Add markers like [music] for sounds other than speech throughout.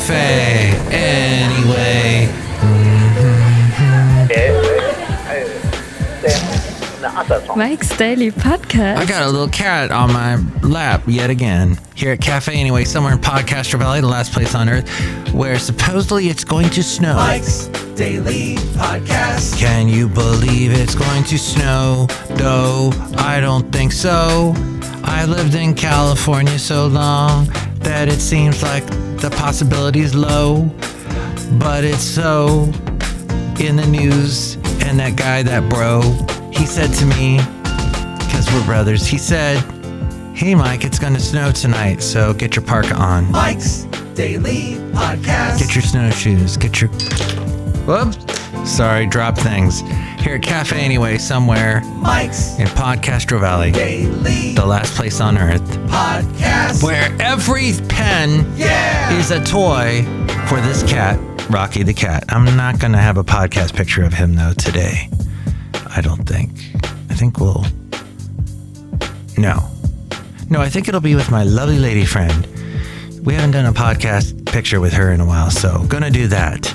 cafe anyway. Mike's Daily Podcast. I got a little cat on my lap yet again. Here at Cafe Anyway, somewhere in Podcastro Valley, the last place on earth, where supposedly it's going to snow. Mike's Daily Podcast. Can you believe it's going to snow? Though I don't think so. I lived in California so long that it seems like the possibility's low. But it's so in the news. And that guy, that bro, he said to me, because we're brothers, he said, Hey Mike, it's going to snow tonight, so get your parka on. Mike's Daily Podcast. Get your snowshoes. Get your. Whoops. Sorry, drop things. Here at Cafe Anyway, somewhere Mike's in Podcastro Valley, Daily the last place on earth, Podcast. where every pen Yeah. is a toy for this cat, Rocky the cat. I'm not going to have a podcast picture of him, though, today. I don't think. I think we'll. No. No, I think it'll be with my lovely lady friend. We haven't done a podcast picture with her in a while, so gonna do that.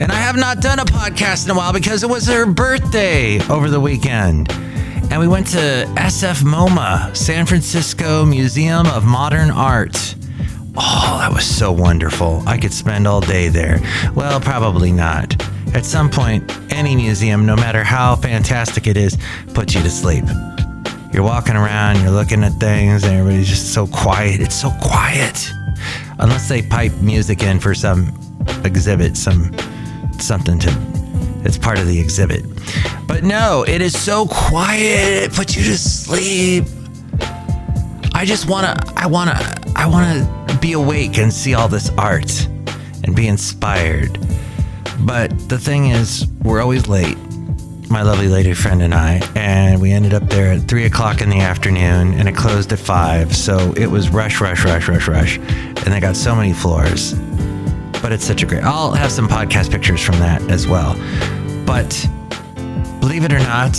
And I have not done a podcast in a while because it was her birthday over the weekend. And we went to SF MoMA, San Francisco Museum of Modern Art. Oh, that was so wonderful. I could spend all day there. Well, probably not. At some point, any museum, no matter how fantastic it is, puts you to sleep. You're walking around, you're looking at things, and everybody's just so quiet. It's so quiet. Unless they pipe music in for some exhibit, some something to it's part of the exhibit. But no, it is so quiet, it puts you to sleep. I just wanna I wanna I wanna be awake and see all this art and be inspired. But the thing is, we're always late my lovely lady friend and I, and we ended up there at three o'clock in the afternoon, and it closed at five. So it was rush, rush, rush, rush, rush, and they got so many floors. But it's such a great. I'll have some podcast pictures from that as well. But believe it or not,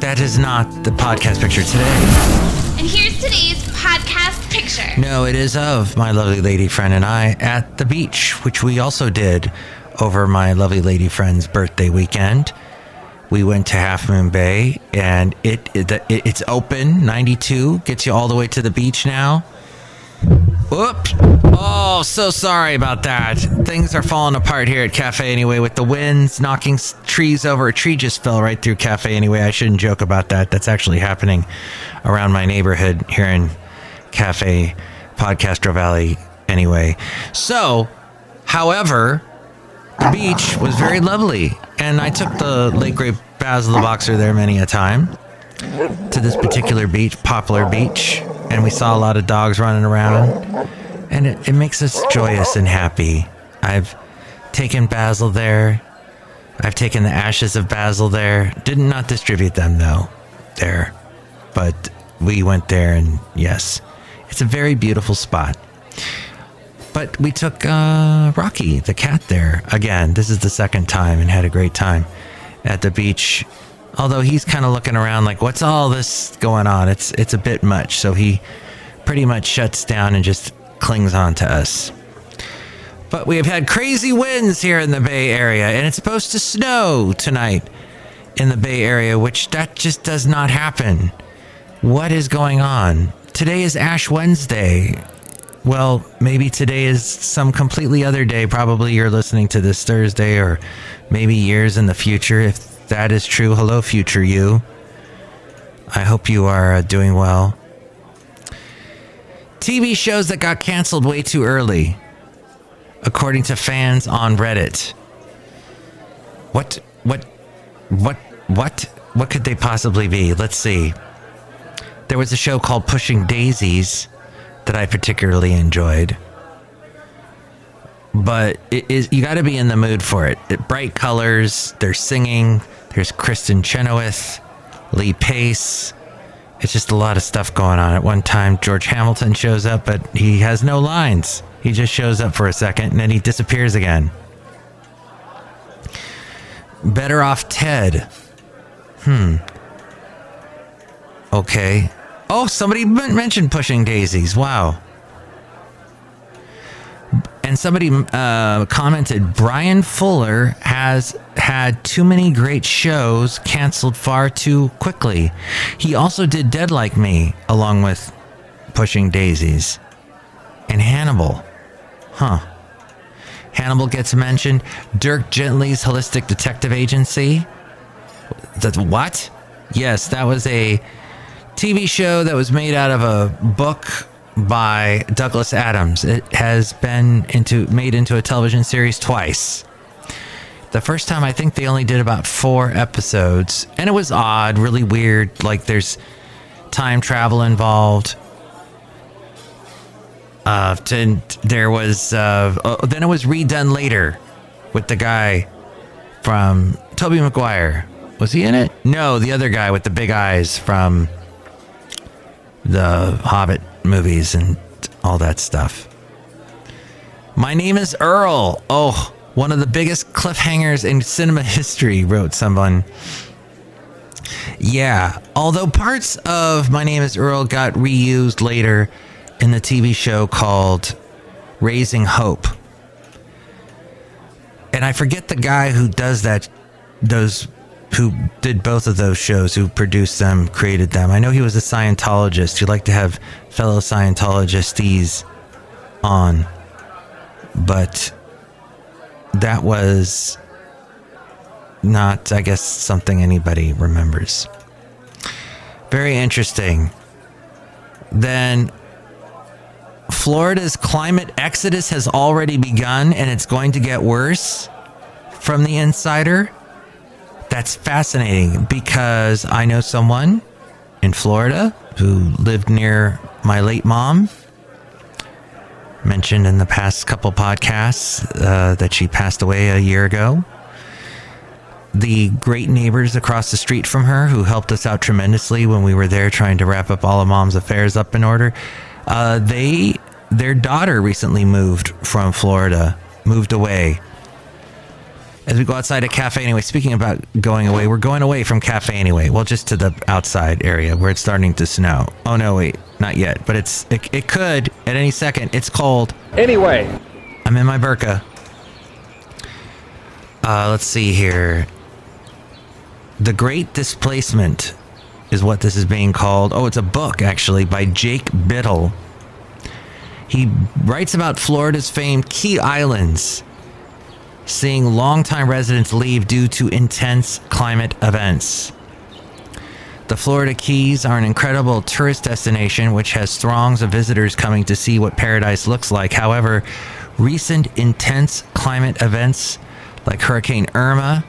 that is not the podcast picture today. And here's today's podcast picture. No, it is of my lovely lady friend and I at the beach, which we also did over my lovely lady friend's birthday weekend. We went to Half Moon Bay, and it, it, it it's open. Ninety two gets you all the way to the beach now. Whoops! Oh, so sorry about that. Things are falling apart here at Cafe Anyway with the winds knocking trees over. A tree just fell right through Cafe Anyway. I shouldn't joke about that. That's actually happening around my neighborhood here in Cafe Podcastro Valley. Anyway, so, however, the beach was very lovely, and I took the late great Basil the Boxer there many a time to this particular beach, Poplar Beach, and we saw a lot of dogs running around, and it, it makes us joyous and happy. I've taken Basil there. I've taken the ashes of Basil there. Did not not distribute them though, there, but we went there, and yes, it's a very beautiful spot. But we took uh, Rocky, the cat, there again. This is the second time and had a great time at the beach. Although he's kind of looking around like, what's all this going on? It's it's a bit much. So he pretty much shuts down and just clings on to us. But we have had crazy winds here in the Bay Area, and it's supposed to snow tonight in the Bay Area, which that just does not happen. What is going on? Today is Ash Wednesday. Well, maybe today is some completely other day. Probably you're listening to this Thursday or maybe years in the future. If that is true, hello, future you. I hope you are uh, doing well. TV shows that got canceled way too early, according to fans on Reddit. What, what, what, what, what could they possibly be? Let's see. There was a show called Pushing Daisies that I particularly enjoyed. But it is you got to be in the mood for it. it. Bright colors, they're singing, there's Kristin Chenoweth, Lee Pace. It's just a lot of stuff going on. At one time, George Hamilton shows up, but he has no lines. He just shows up for a second and then he disappears again. Better off Ted. Hmm. Okay. Oh, somebody mentioned pushing daisies. Wow. And somebody uh, commented Bryan Fuller has had too many great shows canceled far too quickly. He also did Dead Like Me, along with Pushing Daisies and Hannibal. Huh. Hannibal gets mentioned. Dirk Gently's Holistic Detective Agency. That's what? Yes, that was a TV show that was made out of a book by Douglas Adams. It has been into made into a television series twice. The first time I think they only did about 4 episodes and it was odd, really weird, like there's time travel involved. Uh, to, there was uh, uh, then it was redone later with the guy from Tobey Maguire. Was he in it? No, the other guy with the big eyes from the Hobbit movies and all that stuff. My name is Earl. Oh, one of the biggest cliffhangers in cinema history, wrote someone. Yeah, although parts of My Name is Earl got reused later in the TV show called Raising Hope. And I forget the guy who does that, those who did both of those shows, who produced them, created them. I know he was a Scientologist. He'd like to have fellow Scientologists on, but that was not, I guess, something anybody remembers. Very interesting. Then Florida's climate exodus has already begun and it's going to get worse from the insider. That's fascinating because I know someone in Florida who lived near my late mom. Mentioned in the past couple podcasts uh, that she passed away a year ago. The great neighbors across the street from her who helped us out tremendously when we were there trying to wrap up all of mom's affairs up in order. Uh, they, their daughter recently moved from Florida, moved away as we go outside a cafe anyway. Speaking about going away, we're going away from cafe anyway. Well, just to the outside area where it's starting to snow. Oh no, wait, not yet, but it's it, it could at any second. It's cold. Anyway, I'm in my burqa. Uh, let's see here. The Great Displacement is what this is being called. Oh, it's a book actually by Jake Bittle. He writes about Florida's famed Key Islands seeing longtime residents leave due to intense climate events. The Florida Keys are an incredible tourist destination which has throngs of visitors coming to see what paradise looks like. However, recent intense climate events like Hurricane Irma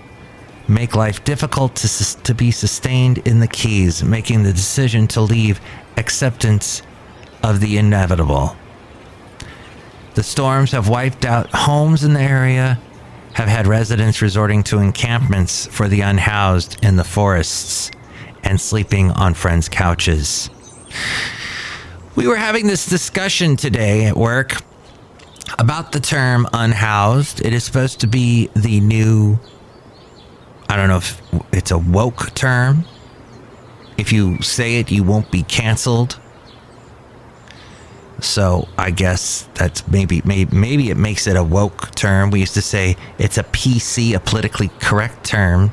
make life difficult to, to be sustained in the Keys, making the decision to leave acceptance of the inevitable. The storms have wiped out homes in the area have had residents resorting to encampments for the unhoused in the forests and sleeping on friends' couches. We were having this discussion today at work about the term unhoused. It is supposed to be the new, I don't know if it's a woke term. If you say it, you won't be canceled. So I guess that's maybe, maybe maybe it makes it a woke term. We used to say it's a PC, a politically correct term.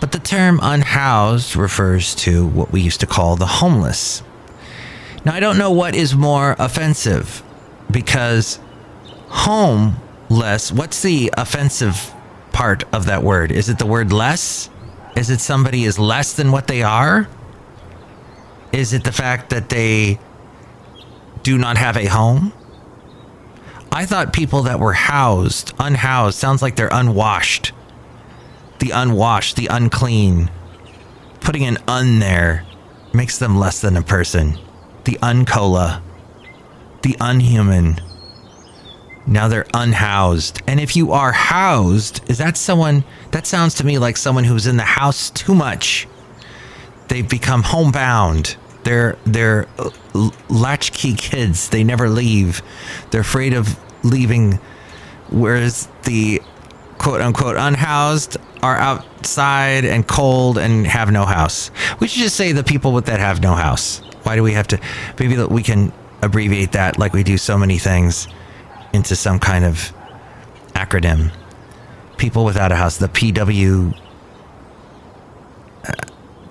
But the term unhoused refers to what we used to call the homeless. Now I don't know what is more offensive because homeless, what's the offensive part of that word? Is it the word less? Is it somebody is less than what they are? Is it the fact that they do not have a home? I thought people that were housed, unhoused, sounds like they're unwashed. The unwashed, the unclean. Putting an un there makes them less than a person. The uncola, the unhuman. Now they're unhoused. And if you are housed, is that someone that sounds to me like someone who's in the house too much? They've become homebound. They're they're latchkey kids. They never leave. They're afraid of leaving. Whereas the quote unquote unhoused are outside and cold and have no house. We should just say the people with that have no house. Why do we have to? Maybe we can abbreviate that like we do so many things. into some kind of acronym. People without a house, the PW, uh,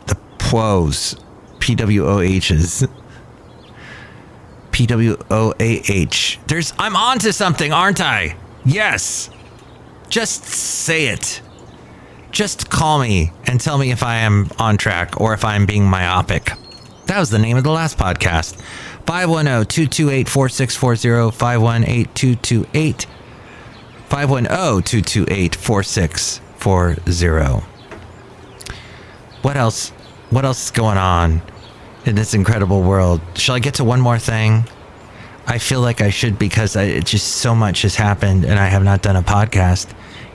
the PWOs, PWOHs. P W O A H. There's I'm onto something, aren't I? Yes. Just say it. Just call me and tell me if I am on track or if I'm being myopic. That was the name of the last podcast. 510 228 4640 518 228 510 228 4640. What else? What else is going on? In this incredible world. Shall I get to one more thing? I feel like I should because I, it just so much has happened and I have not done a podcast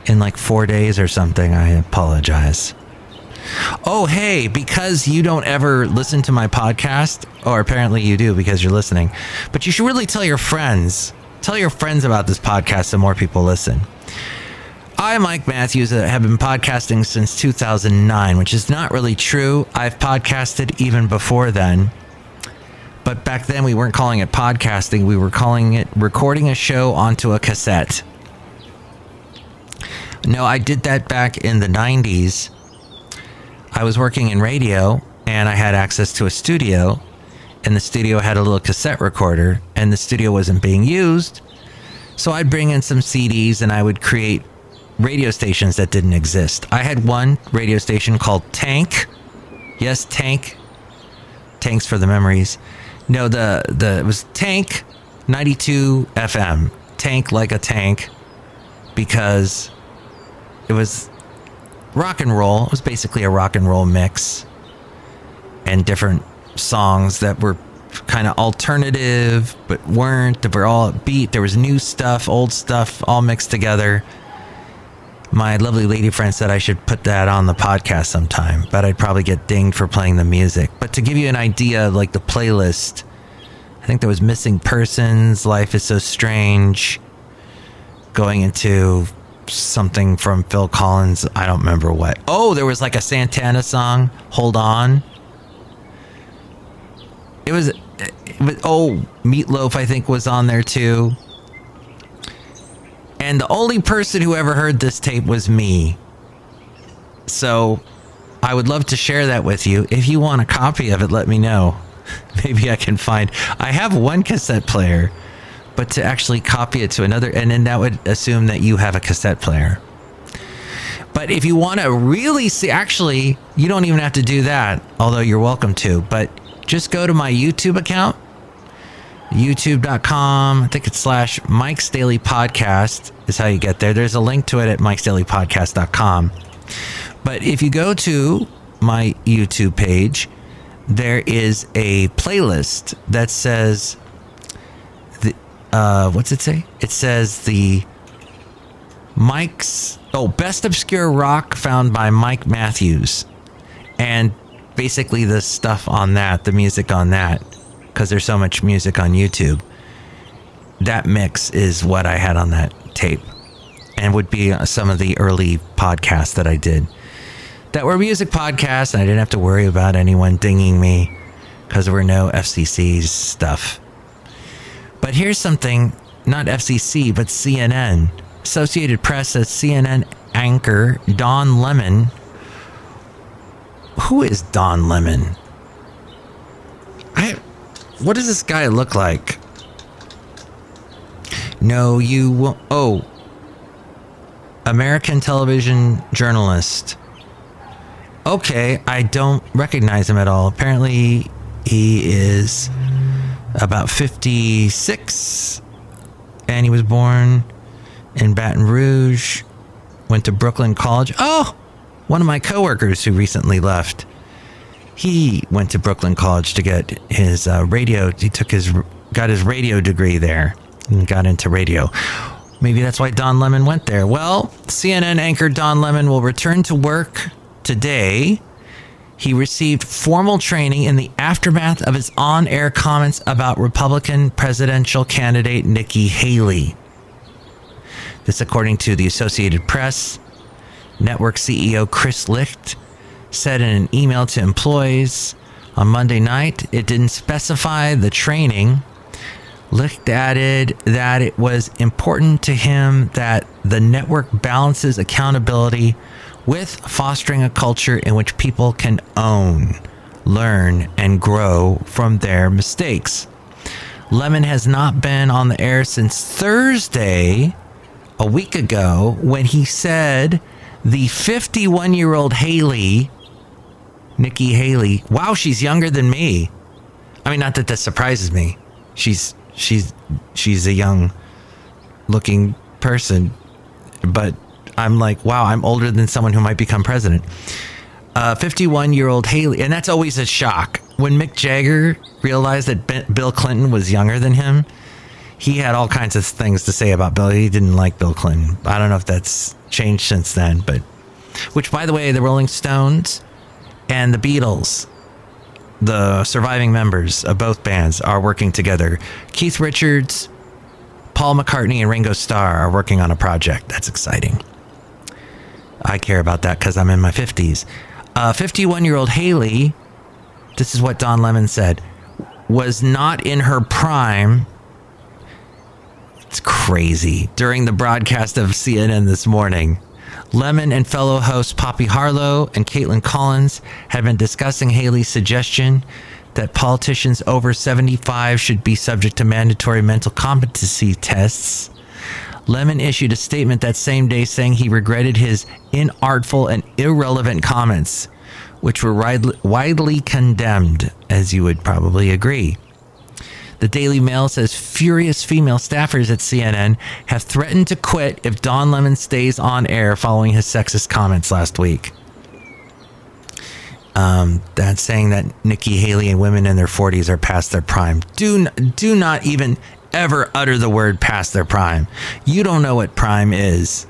in like four days or something. I apologize. Oh, hey, because you don't ever listen to my podcast, or apparently you do because you're listening, but you should really tell your friends. Tell your friends about this podcast so more people listen. I, Mike Matthews, uh, have been podcasting since 2009, which is not really true. I've podcasted even before then. But back then, we weren't calling it podcasting, we were calling it recording a show onto a cassette. No, I did that back in the 90s. I was working in radio and I had access to a studio, and the studio had a little cassette recorder, and the studio wasn't being used. So I'd bring in some CDs and I would create radio stations that didn't exist. I had one radio station called Tank. Yes, Tank. Tanks for the memories. No, the the it was Tank 92 FM. Tank like a tank because it was rock and roll. It was basically a rock and roll mix and different songs that were kind of alternative but weren't. They were all beat. There was new stuff, old stuff, all mixed together my lovely lady friend said I should put that on the podcast sometime, but I'd probably get dinged for playing the music. But to give you an idea of like the playlist, I think there was Missing Persons, Life is So Strange, going into something from Phil Collins. I don't remember what. Oh, there was like a Santana song, Hold On. It was, it was oh, Meatloaf, I think, was on there too. And the only person who ever heard this tape was me. So I would love to share that with you. If you want a copy of it, let me know. [laughs] Maybe I can find. I have one cassette player, but to actually copy it to another, and then that would assume that you have a cassette player. But if you want to really see, actually, you don't even have to do that, although you're welcome to. But just go to my YouTube account youtube.com. I think it's slash Mike's Daily Podcast is how you get there. There's a link to it at Mike's Daily Podcast.com. But if you go to my YouTube page, there is a playlist that says the uh, what's it say? It says the Mike's oh best obscure rock found by Mike Matthews, and basically the stuff on that, the music on that because there's so much music on YouTube. That mix is what I had on that tape and would be uh, some of the early podcasts that I did that were music podcasts. And I didn't have to worry about anyone dinging me because there were no FCC stuff. But here's something not FCC, but CNN. Associated Press says CNN anchor Don Lemon. Who is Don Lemon? I what does this guy look like? No, you will. Oh. American television journalist. Okay, I don't recognize him at all. Apparently, he is about 56 and he was born in Baton Rouge, went to Brooklyn College. Oh, one of my coworkers who recently left he went to Brooklyn College to get his uh, radio. He took his got his radio degree there and got into radio. Maybe that's why Don Lemon went there. Well, CNN anchor Don Lemon will return to work today. He received formal training in the aftermath of his on air comments about Republican presidential candidate Nikki Haley. This, according to the Associated Press. Network CEO Chris Licht said in an email to employees on Monday night it didn't specify the training at it that it was important to him that the network balances accountability with fostering a culture in which people can own, learn, and grow from their mistakes. Lemon has not been on the air since Thursday, a week ago, when he said the 51 year old Haley, Nikki Haley, wow, she's younger than me. I mean, not that that surprises me. She's she's she's a young looking person, but I'm like, wow, I'm older than someone who might become president. 51 uh, year old Haley, and that's always a shock. When Mick Jagger realized that ben, Bill Clinton was younger than him, he had all kinds of things to say about Bill. He didn't like Bill Clinton. I don't know if that's changed since then, but which, by the way, the Rolling Stones and the Beatles the surviving members of both bands are working together. Keith Richards, Paul McCartney, and Ringo Starr are working on a project. That's exciting. I care about that because I'm in my 50s. 51 uh, year old Haley, this is what Don Lemon said, was not in her prime. It's crazy. During the broadcast of CNN this morning, Lemon and fellow hosts Poppy Harlow and Kaitlan Collins have been discussing Haley's suggestion that politicians over 75 should be subject to mandatory mental competency tests. Lemon issued a statement that same day saying he regretted his inartful and irrelevant comments, which were widely condemned, as you would probably agree. The Daily Mail says furious female staffers at CNN have threatened to quit if Don Lemon stays on air following his sexist comments last week. Um, that's saying that Nikki Haley and women in their 40s are past their prime. Do, do not even ever utter the word past their prime. You don't know what prime is.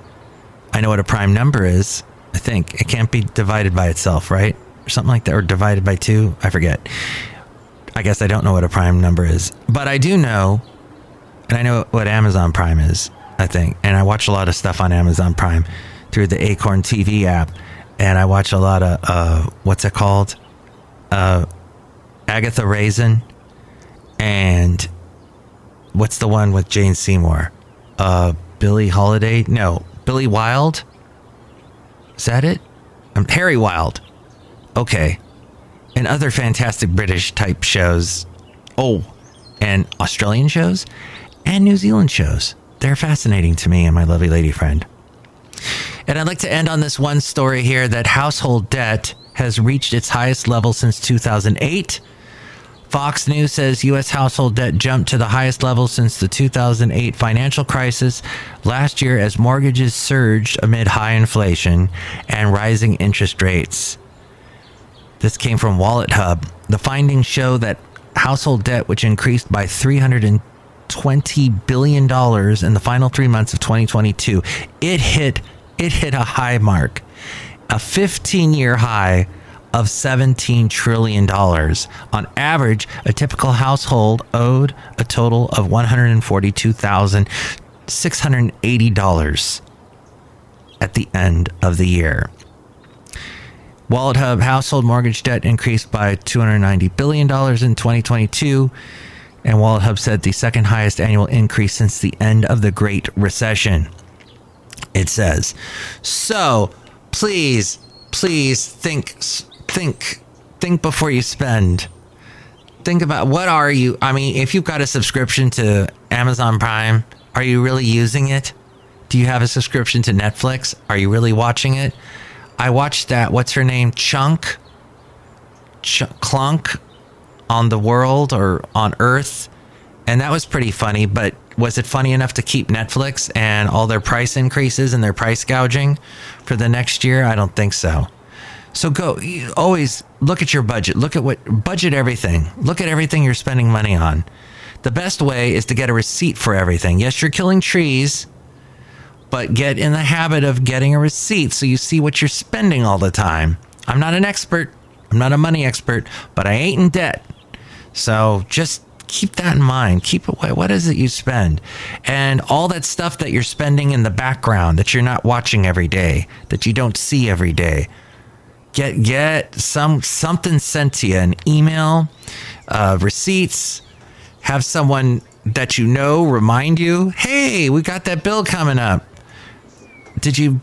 I know what a prime number is. I think it can't be divided by itself, right? Or something like that, or divided by two. I forget. I guess I don't know what a Prime number is, but I do know, and I know what Amazon Prime is. I think, and I watch a lot of stuff on Amazon Prime through the Acorn TV app, and I watch a lot of uh, what's it called, uh, Agatha Raisin, and what's the one with Jane Seymour, uh, Billie Holiday? No, Billy Wilde. Is that it? Um, Harry Wild. Okay and other fantastic British type shows. Oh, and Australian shows and New Zealand shows. They're fascinating to me and my lovely lady friend. And I'd like to end on this one story here that household debt has reached its highest level since 2008. Fox News says U.S. household debt jumped to the highest level since the 2008 financial crisis last year as mortgages surged amid high inflation and rising interest rates. This came from Wallet Hub. The findings show that household debt, which increased by $320 billion in the final three months of 2022, it hit it hit a high mark, a 15 year high of $17 trillion. On average, a typical household owed a total of $142,680 at the end of the year. Wallet Hub household mortgage debt increased by $290 billion in 2022. And Wallet Hub said the second highest annual increase since the end of the Great Recession. It says, so please, please think, think, think before you spend. Think about what are you? I mean, if you've got a subscription to Amazon Prime, are you really using it? Do you have a subscription to Netflix? Are you really watching it? I watched that. What's her name? Chunk, Ch- Clunk, on the world or on Earth, and that was pretty funny. But was it funny enough to keep Netflix and all their price increases and their price gouging for the next year? I don't think so. So go always look at your budget. Look at what budget everything. Look at everything you're spending money on. The best way is to get a receipt for everything. Yes, you're killing trees but get in the habit of getting a receipt so you see what you're spending all the time. I'm not an expert, I'm not a money expert, but I ain't in debt. So just keep that in mind. Keep it, what is it you spend? And all that stuff that you're spending in the background that you're not watching every day, that you don't see every day. Get get some something sent to you, an email, uh, receipts. Have someone that you know remind you, hey, we got that bill coming up. Did you?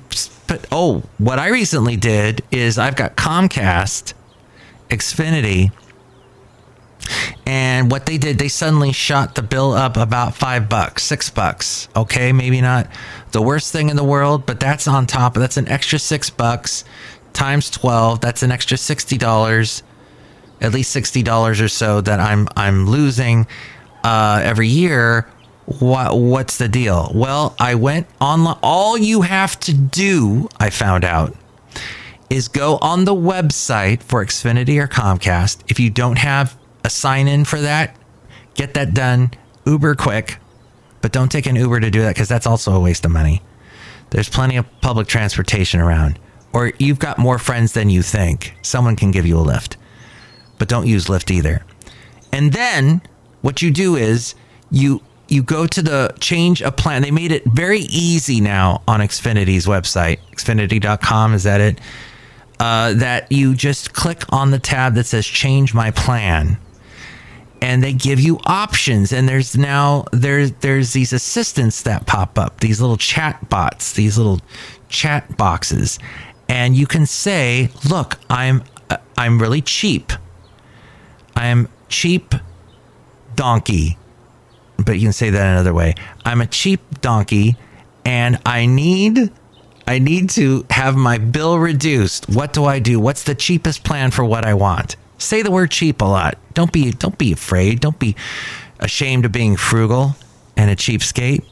But oh, what I recently did is I've got Comcast, Xfinity, and what they did, they suddenly shot the bill up about five bucks, six bucks. Okay, maybe not the worst thing in the world, but that's on top. That's an extra six bucks times twelve. That's an extra sixty dollars, at least sixty dollars or so that I'm I'm losing uh, every year. What what's the deal? Well, I went online. All you have to do, I found out, is go on the website for Xfinity or Comcast. If you don't have a sign in for that, get that done uber quick. But don't take an Uber to do that because that's also a waste of money. There's plenty of public transportation around, or you've got more friends than you think. Someone can give you a lift, but don't use Lyft either. And then what you do is you you go to the change a plan. They made it very easy now on Xfinity's website, xfinity.com. Is that it? Uh, that you just click on the tab that says change my plan and they give you options and there's now there's there's these assistants that pop up these little chat bots these little chat boxes and you can say look i'm uh, i'm really cheap i'm cheap donkey but you can say that another way i'm a cheap donkey and i need i need to have my bill reduced what do i do what's the cheapest plan for what i want Say the word cheap a lot. Don't be don't be afraid. Don't be ashamed of being frugal and a cheapskate.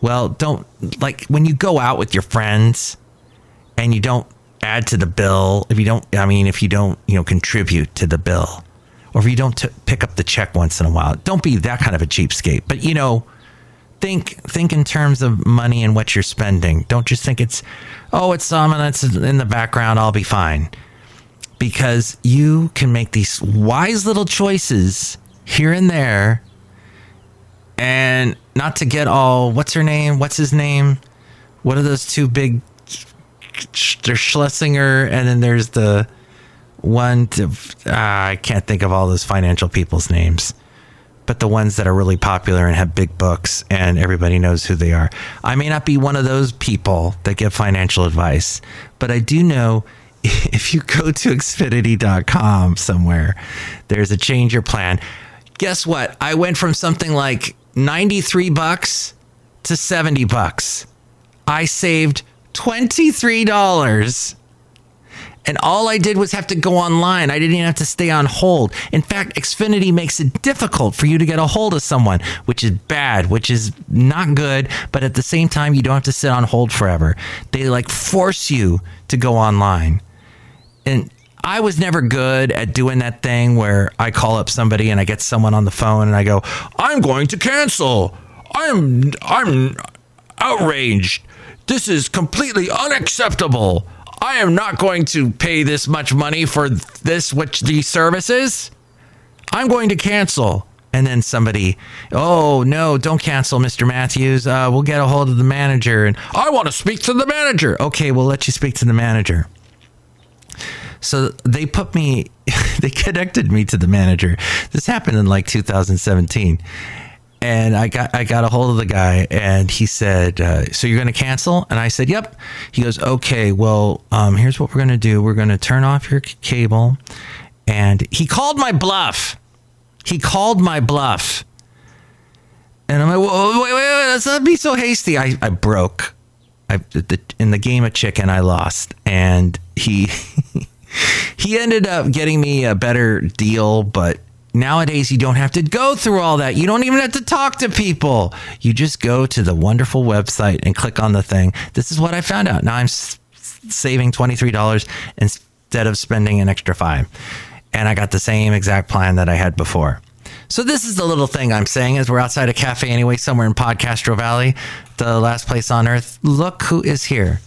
Well, don't like when you go out with your friends and you don't add to the bill. If you don't, I mean, if you don't, you know, contribute to the bill, or if you don't t- pick up the check once in a while, don't be that kind of a cheapskate. But you know, think think in terms of money and what you're spending. Don't just think it's, oh, it's some and it's in the background. I'll be fine because you can make these wise little choices here and there and not to get all what's her name what's his name what are those two big there's schlesinger and then there's the one to, ah, i can't think of all those financial people's names but the ones that are really popular and have big books and everybody knows who they are i may not be one of those people that give financial advice but i do know [laughs] if you go to xfinity.com somewhere, there's a change your plan. Guess what? I went from something like 93 bucks to 70 bucks. I saved $23. And all I did was have to go online. I didn't even have to stay on hold. In fact, Xfinity makes it difficult for you to get a hold of someone, which is bad, which is not good. But at the same time, you don't have to sit on hold forever. They like force you to go online and I was never good at doing that thing where I call up somebody and I get someone on the phone and I go, "I'm going to cancel. I'm I'm outraged. This is completely unacceptable. I am not going to pay this much money for this which these services. I'm going to cancel." And then somebody, oh no, don't cancel, Mr. Matthews. Uh, we'll get a hold of the manager, and I want to speak to the manager. Okay, we'll let you speak to the manager. So they put me, [laughs] they connected me to the manager. This happened in like 2017. And I got I got a hold of the guy, and he said, uh, "So you're going to cancel?" And I said, "Yep." He goes, "Okay, well, um, here's what we're going to do. We're going to turn off your cable." And he called my bluff. He called my bluff. And I'm like, wait, wait, wait, let's not be so hasty. I, I broke. I, the, in the game of chicken, I lost. And he [laughs] he ended up getting me a better deal, but nowadays you don't have to go through all that. You don't even have to talk to people. You just go to the wonderful website and click on the thing. This is what I found out. Now I'm saving $23 instead of spending an extra 5. And I got the same exact plan that I had before. So this is the little thing I'm saying as we're outside a cafe anyway, somewhere in Podcastro Valley, the last place on earth. Look who is here.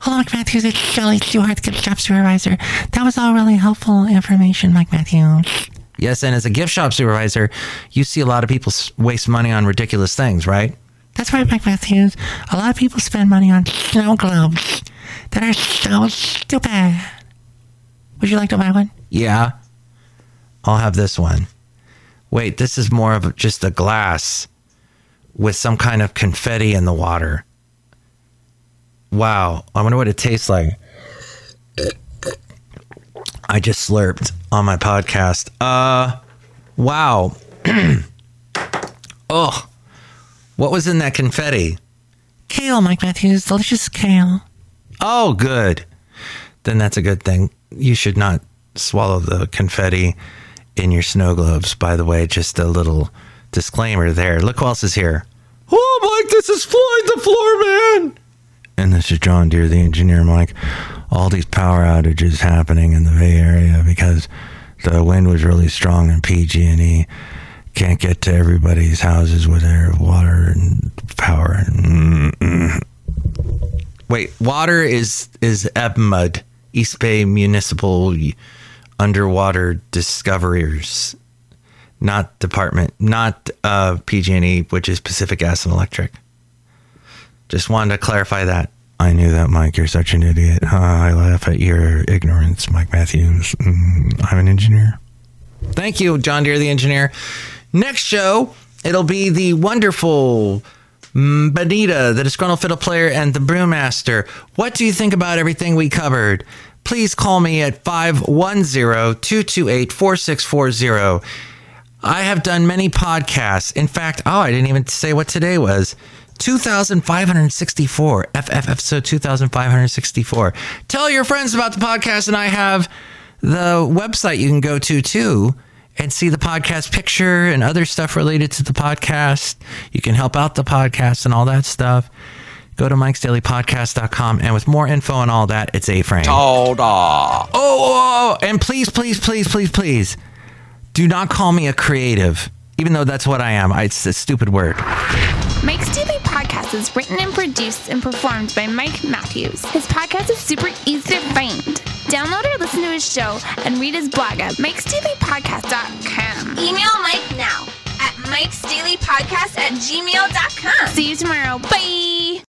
Hello, Mike Matthews. It's Shelly Stewart, gift Job supervisor. That was all really helpful information, Mike Matthews. Yes, and as a gift shop supervisor, you see a lot of people waste money on ridiculous things, right? That's right, Mike Matthews. A lot of people spend money on snow globes that are so stupid. Would you like to buy one? Yeah. I'll have this one. Wait, this is more of just a glass with some kind of confetti in the water. Wow. I wonder what it tastes like. I just slurped on my podcast. Uh wow. [clears throat] oh. What was in that confetti? Kale, Mike Matthews. Delicious kale. Oh, good. Then that's a good thing. You should not swallow the confetti in your snow globes, by the way. Just a little disclaimer there. Look who else is here. Oh, Mike, this is Floyd the Floor Man. And this is John Deere, the engineer, Mike. All these power outages happening in the Bay Area because the wind was really strong in PG&E. Can't get to everybody's houses with their water and power. Wait, water is is EBMUD, East Bay Municipal Underwater Discoverers, not department, not uh, PG&E, which is Pacific Gas and Electric. Just wanted to clarify that. I knew that, Mike. You're such an idiot. Uh, I laugh at your ignorance, Mike Matthews. Mm, I'm an engineer. Thank you, John Deere, the engineer. Next show, it'll be the wonderful Benita, the disgruntled fiddle player, and the brewmaster. What do you think about everything we covered? Please call me at 510 228 4640. I have done many podcasts. In fact, oh, I didn't even say what today was. 2564 FF episode 2564. Tell your friends about the podcast, and I have the website you can go to too and see the podcast picture and other stuff related to the podcast. You can help out the podcast and all that stuff. Go to mike's daily mikesdailypodcast.com and with more info and all that, it's A frame. Oh, oh, oh, and please, please, please, please, please do not call me a creative, even though that's what I am. It's a stupid word. Mike's Daily Podcast is written and produced and performed by Mike Matthews. His podcast is super easy to find. Download or listen to his show and read his blog at mikesdailypodcast.com. Email Mike now at mikesdailypodcast at gmail.com. See you tomorrow. Bye.